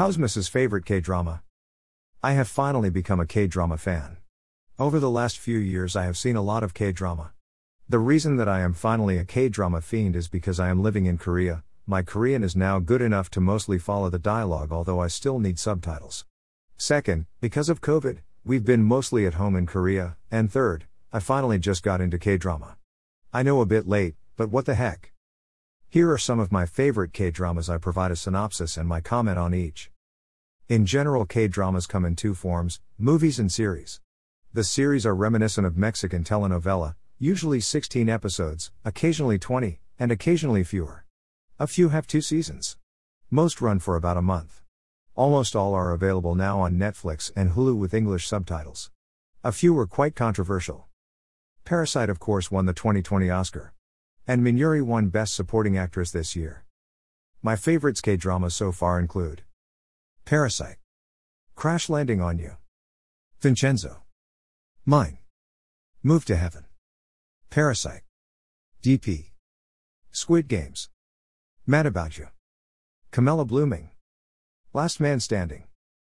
Cosmos's favorite K drama. I have finally become a K drama fan. Over the last few years, I have seen a lot of K drama. The reason that I am finally a K drama fiend is because I am living in Korea. My Korean is now good enough to mostly follow the dialogue, although I still need subtitles. Second, because of COVID, we've been mostly at home in Korea. And third, I finally just got into K drama. I know a bit late, but what the heck? Here are some of my favorite K dramas. I provide a synopsis and my comment on each. In general, K dramas come in two forms movies and series. The series are reminiscent of Mexican telenovela, usually 16 episodes, occasionally 20, and occasionally fewer. A few have two seasons. Most run for about a month. Almost all are available now on Netflix and Hulu with English subtitles. A few were quite controversial. Parasite, of course, won the 2020 Oscar. And Minari won Best Supporting Actress this year. My favorites K dramas so far include Parasite, Crash Landing on You, Vincenzo, Mine, Move to Heaven, Parasite, DP, Squid Games, Mad About You, Camellia Blooming, Last Man Standing.